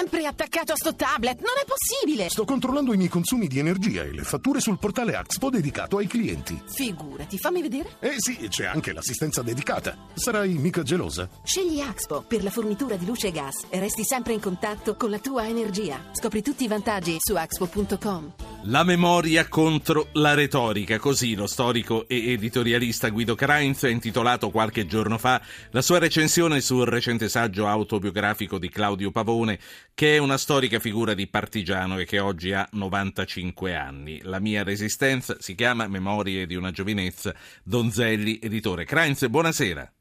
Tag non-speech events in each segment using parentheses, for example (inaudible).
sempre attaccato a sto tablet, non è possibile! Sto controllando i miei consumi di energia e le fatture sul portale Axpo dedicato ai clienti. Figurati, fammi vedere. Eh sì, c'è anche l'assistenza dedicata. Sarai mica gelosa? Scegli Axpo per la fornitura di luce e gas e resti sempre in contatto con la tua energia. Scopri tutti i vantaggi su axpo.com. La memoria contro la retorica, così lo storico e editorialista Guido Krainz ha intitolato qualche giorno fa la sua recensione sul recente saggio autobiografico di Claudio Pavone, che è una storica figura di partigiano e che oggi ha 95 anni. La mia resistenza si chiama Memorie di una giovinezza, Donzelli, editore. Krainz, buonasera.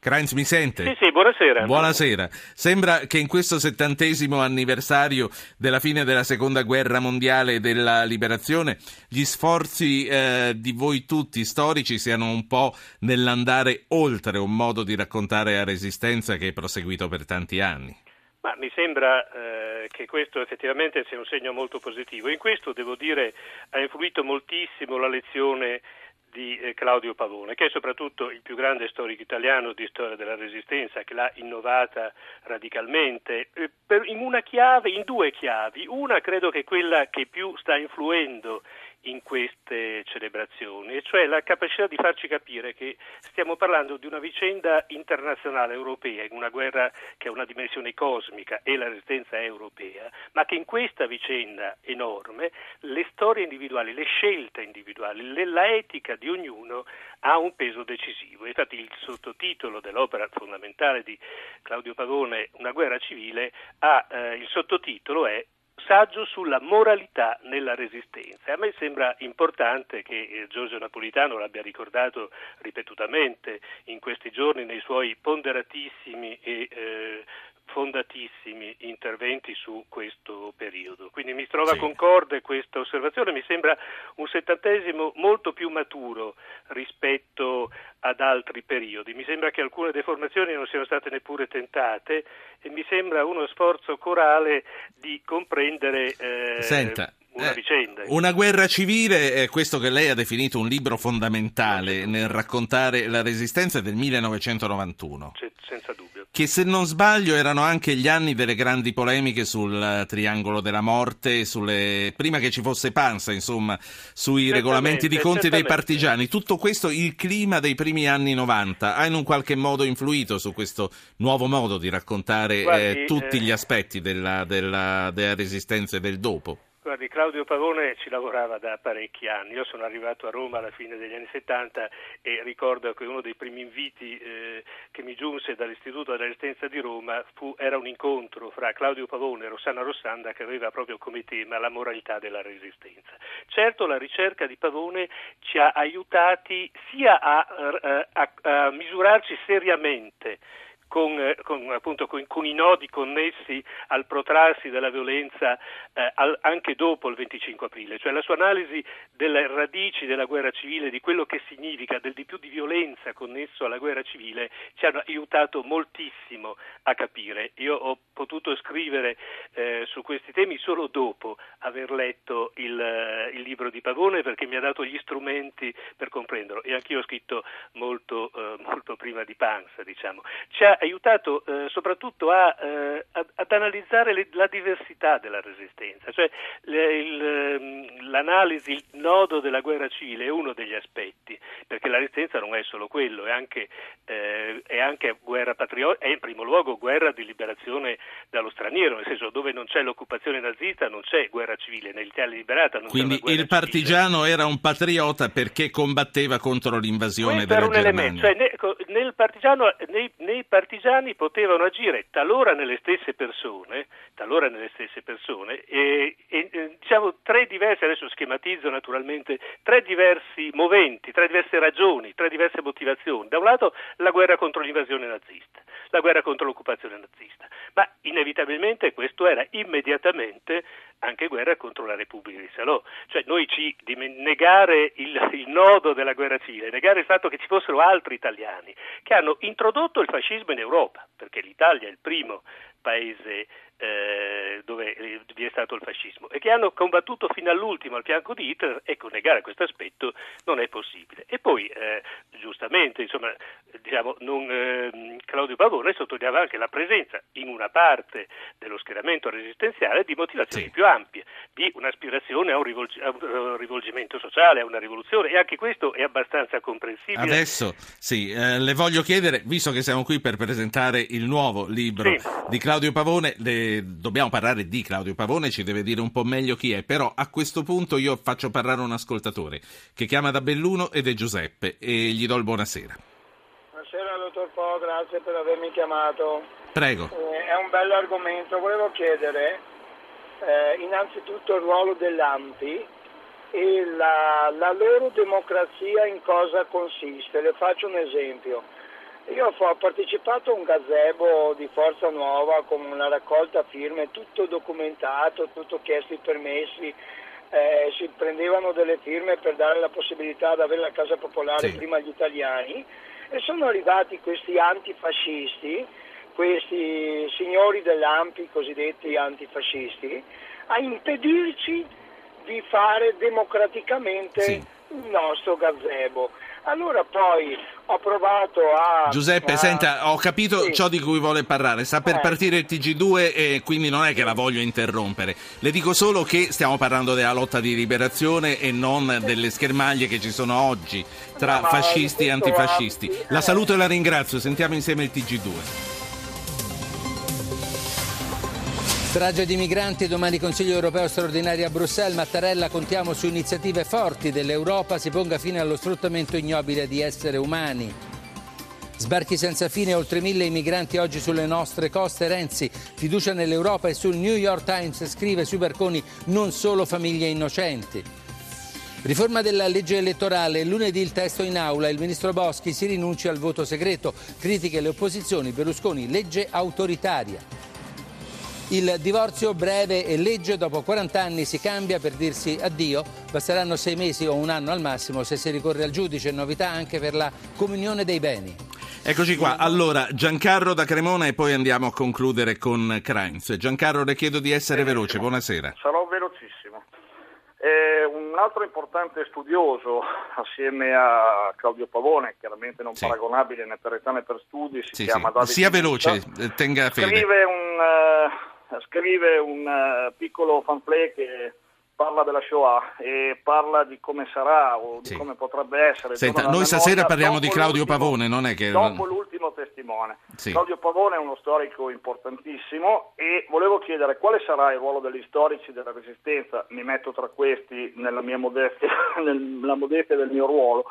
Krainz mi sente? Sì, sì, buonasera. Buonasera. Sembra che in questo settantesimo anniversario della fine della seconda guerra mondiale e della liberazione gli sforzi eh, di voi tutti storici siano un po' nell'andare oltre un modo di raccontare la resistenza che è proseguito per tanti anni. Ma mi sembra eh, che questo effettivamente sia un segno molto positivo. In questo, devo dire, ha influito moltissimo la lezione di eh, Claudio Pavone, che è soprattutto il più grande storico italiano di storia della resistenza, che l'ha innovata radicalmente eh, per, in una chiave, in due chiavi. Una credo che è quella che più sta influendo in queste celebrazioni, e cioè la capacità di farci capire che stiamo parlando di una vicenda internazionale europea, in una guerra che ha una dimensione cosmica e la resistenza è europea, ma che in questa vicenda enorme le storie individuali, le scelte individuali, le, la etica di ognuno ha un peso decisivo. Infatti il sottotitolo dell'opera fondamentale di Claudio Pavone, Una guerra civile, ha, eh, il sottotitolo è saggio sulla moralità nella resistenza. A me sembra importante che eh, Giorgio Napolitano l'abbia ricordato ripetutamente in questi giorni nei suoi ponderatissimi e eh, fondatissimi interventi su questo periodo. Quindi mi trova sì. concorde questa osservazione, mi sembra un settantesimo molto più maturo rispetto ad altri periodi. Mi sembra che alcune deformazioni non siano state neppure tentate e mi sembra uno sforzo corale di comprendere eh, Senta, una eh, vicenda. Una guerra civile è questo che lei ha definito un libro fondamentale nel raccontare la resistenza del 1991. C- senza dubbio. Che se non sbaglio erano anche gli anni delle grandi polemiche sul triangolo della morte, sulle... prima che ci fosse Panza, insomma, sui regolamenti di conti dei partigiani. Tutto questo, il clima dei primi anni 90, ha in un qualche modo influito su questo nuovo modo di raccontare Guardi, eh, tutti eh... gli aspetti della, della, della resistenza e del dopo? Guardi, Claudio Pavone ci lavorava da parecchi anni. Io sono arrivato a Roma alla fine degli anni 70 e ricordo che uno dei primi inviti eh, che mi giunse dall'Istituto della Resistenza di Roma fu, era un incontro fra Claudio Pavone e Rossana Rossanda che aveva proprio come tema la moralità della resistenza. Certo la ricerca di Pavone ci ha aiutati sia a, a, a, a misurarci seriamente con, eh, con, appunto, con, con, i nodi connessi al protrarsi della violenza eh, al, anche dopo il 25 aprile, cioè la sua analisi delle radici della guerra civile, di quello che significa, del di più di violenza connesso alla guerra civile, ci hanno aiutato moltissimo a capire. Io ho potuto scrivere eh, su questi temi solo dopo aver letto il, eh, il, libro di Pavone perché mi ha dato gli strumenti per comprenderlo e anch'io ho scritto molto, eh, molto prima di Panza, diciamo. Ci ha aiutato eh, soprattutto a, eh, ad, analizzare le, la diversità della resistenza, cioè le, il, ehm, l'analisi, il nodo della guerra civile è uno degli aspetti, perché la resistenza non è solo quello, è anche, eh, è anche guerra patriottica, è in primo luogo guerra di liberazione dallo straniero, nel senso dove non c'è l'occupazione nazista non c'è guerra civile, nell'Italia liberata non Quindi c'è Quindi il partigiano civile. era un patriota perché combatteva contro l'invasione Questo della Germania. Elemento, cioè, nel, nel partigiano, nei, nei partigiani partigiani potevano agire talora nelle stesse persone, talora nelle stesse persone e, e diciamo tre diversi, adesso schematizzo naturalmente, tre diversi moventi, tre diverse ragioni, tre diverse motivazioni. Da un lato la guerra contro l'invasione nazista, la guerra contro l'occupazione nazista, ma inevitabilmente questo era immediatamente anche guerra contro la Repubblica di Salò. Cioè noi ci negare il, il, nodo della guerra civile, negare il fatto che ci fossero altri italiani che hanno introdotto il fascismo in Europa, perché l'Italia è il primo paese eh, dove vi è stato il fascismo e che hanno combattuto fino all'ultimo al fianco di Hitler, ecco, negare questo aspetto non è possibile. E poi, eh, giustamente, insomma, diciamo, non, eh, Claudio Pavone sottolineava anche la presenza in una parte dello schieramento resistenziale di motivazioni sì. più ampie, di un'aspirazione a un, rivolg- a un, rivolgimento sociale, a una rivoluzione e anche questo è abbastanza comprensibile. Adesso sì, eh, le voglio chiedere, visto che siamo qui per presentare il nuovo libro sì. di Claudio Pavone, le, dobbiamo parlare di Claudio Pavone, ci deve dire un po' meglio chi è, però a questo punto io faccio parlare un ascoltatore che chiama da Belluno ed è Giuseppe e gli do il buonasera. Dottor Po, grazie per avermi chiamato. Prego. Eh, è un bello argomento, volevo chiedere eh, innanzitutto il ruolo dell'AMPI e la, la loro democrazia in cosa consiste. Le faccio un esempio. Io ho partecipato a un gazebo di Forza Nuova con una raccolta firme, tutto documentato, tutto chiesto i permessi, eh, si prendevano delle firme per dare la possibilità di avere la casa popolare sì. prima agli italiani e sono arrivati questi antifascisti, questi signori dell'AMPI cosiddetti antifascisti, a impedirci di fare democraticamente sì. il nostro gazebo. Allora poi ho provato a... Giuseppe, a... senta, ho capito sì. ciò di cui vuole parlare. Sta per eh. partire il TG2 e quindi non è che la voglio interrompere. Le dico solo che stiamo parlando della lotta di liberazione e non delle schermaglie che ci sono oggi tra no, fascisti e antifascisti. La saluto e la ringrazio. Sentiamo insieme il TG2. Strage di migranti, domani Consiglio europeo straordinario a Bruxelles. Mattarella, contiamo su iniziative forti dell'Europa, si ponga fine allo sfruttamento ignobile di esseri umani. Sbarchi senza fine, oltre mille immigranti oggi sulle nostre coste. Renzi, fiducia nell'Europa e sul New York Times scrive sui barconi non solo famiglie innocenti. Riforma della legge elettorale, lunedì il testo in aula, il ministro Boschi si rinuncia al voto segreto, critiche le opposizioni, Berlusconi, legge autoritaria. Il divorzio breve e legge dopo 40 anni si cambia per dirsi addio, basteranno sei mesi o un anno al massimo se si ricorre al giudice, novità anche per la comunione dei beni. Eccoci qua, allora Giancarlo da Cremona e poi andiamo a concludere con Kreins. Giancarlo le chiedo di essere veloce, buonasera. Sarò velocissimo. Eh, un altro importante studioso assieme a Claudio Pavone, chiaramente non sì. paragonabile né per età né per studi, si sì, chiama sì. Davide Sia veloce, tenga fede. Scrive un... Uh, scrive un uh, piccolo pamphlet che parla della Shoah e parla di come sarà o sì. di come potrebbe essere. Senta, noi stasera parliamo di Claudio Pavone, non è che... Dopo l'ultimo testimone. Sì. Claudio Pavone è uno storico importantissimo e volevo chiedere quale sarà il ruolo degli storici della Resistenza, mi metto tra questi nella mia modestia, (laughs) nella modestia del mio ruolo,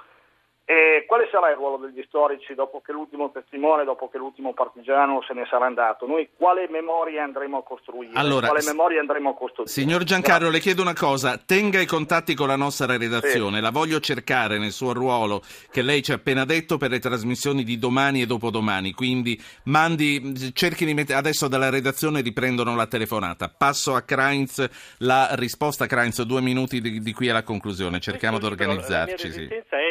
e quale sarà il ruolo degli storici dopo che l'ultimo testimone, dopo che l'ultimo partigiano se ne sarà andato? Noi quale memoria andremo a costruire? Allora, andremo a costruire? Signor Giancarlo, Grazie. le chiedo una cosa, tenga i contatti con la nostra redazione, sì. la voglio cercare nel suo ruolo che lei ci ha appena detto per le trasmissioni di domani e dopodomani, quindi mandi, cerchi di mettere, adesso dalla redazione riprendono la telefonata, passo a Kreins la risposta, Kreins, due minuti di, di qui alla conclusione, cerchiamo di organizzarci. Sì. è la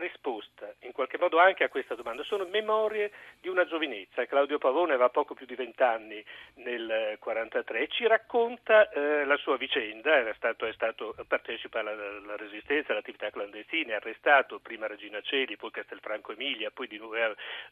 risposta in qualche modo anche a questa domanda. Sono memorie di una giovinezza. Claudio Pavone aveva poco più di vent'anni nel 1943 e ci racconta eh, la sua vicenda. Era stato, è stato, partecipa alla, alla resistenza, all'attività clandestina, è arrestato prima a Regina Celi, poi Castelfranco Emilia, poi di nuovo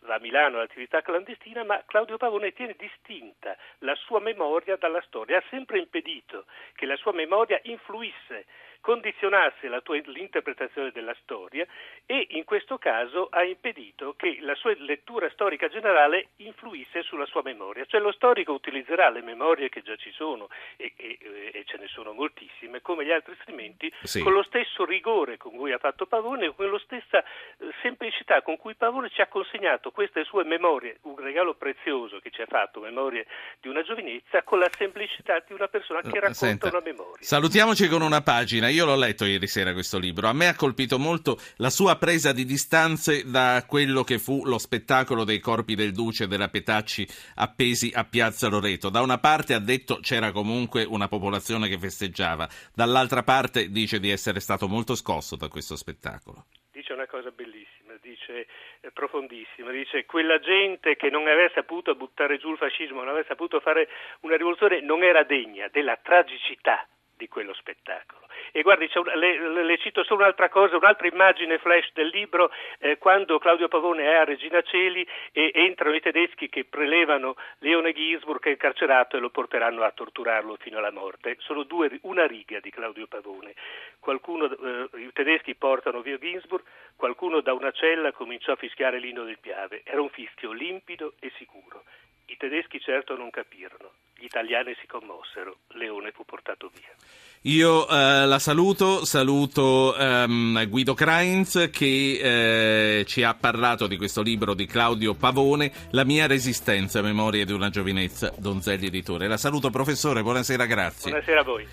va a Milano all'attività clandestina, ma Claudio Pavone tiene distinta la sua memoria dalla storia. Ha sempre impedito che la sua memoria influisse condizionasse tua, l'interpretazione della storia e in questo caso ha impedito che la sua lettura storica generale influisse sulla sua memoria. Cioè lo storico utilizzerà le memorie che già ci sono e, e, e ce ne sono moltissime come gli altri strumenti sì. con lo stesso rigore con cui ha fatto Pavone e con la stessa eh, semplicità con cui Pavone ci ha consegnato queste sue memorie, un regalo prezioso che ci ha fatto, memorie di una giovinezza, con la semplicità di una persona che racconta Senta, una memoria. Salutiamoci con una pagina io l'ho letto ieri sera questo libro. A me ha colpito molto la sua presa di distanze da quello che fu lo spettacolo dei corpi del Duce e della Petacci appesi a Piazza Loreto. Da una parte ha detto c'era comunque una popolazione che festeggiava, dall'altra parte dice di essere stato molto scosso da questo spettacolo. Dice una cosa bellissima, dice dice eh, profondissima, dice quella gente che non aveva saputo buttare giù il fascismo, non aveva saputo fare una rivoluzione, non era degna della tragicità di quello spettacolo. E guardi, una, le, le, cito solo un'altra cosa, un'altra immagine flash del libro, eh, quando Claudio Pavone è a Regina Celi e entrano i tedeschi che prelevano Leone Ginsburg che è incarcerato e lo porteranno a torturarlo fino alla morte. Sono due, una riga di Claudio Pavone. Qualcuno, eh, I tedeschi portano via Ginsburg, qualcuno da una cella cominciò a fischiare l'inno del Piave. Era un fischio limpido e sicuro. I tedeschi certo non capirono, gli italiani si commossero, Leone fu portato via. Io eh, la saluto, saluto ehm, Guido Krainz che eh, ci ha parlato di questo libro di Claudio Pavone, La mia resistenza, memorie di una giovinezza, Donzelli Editore. La saluto professore, buonasera, grazie. Buonasera a voi.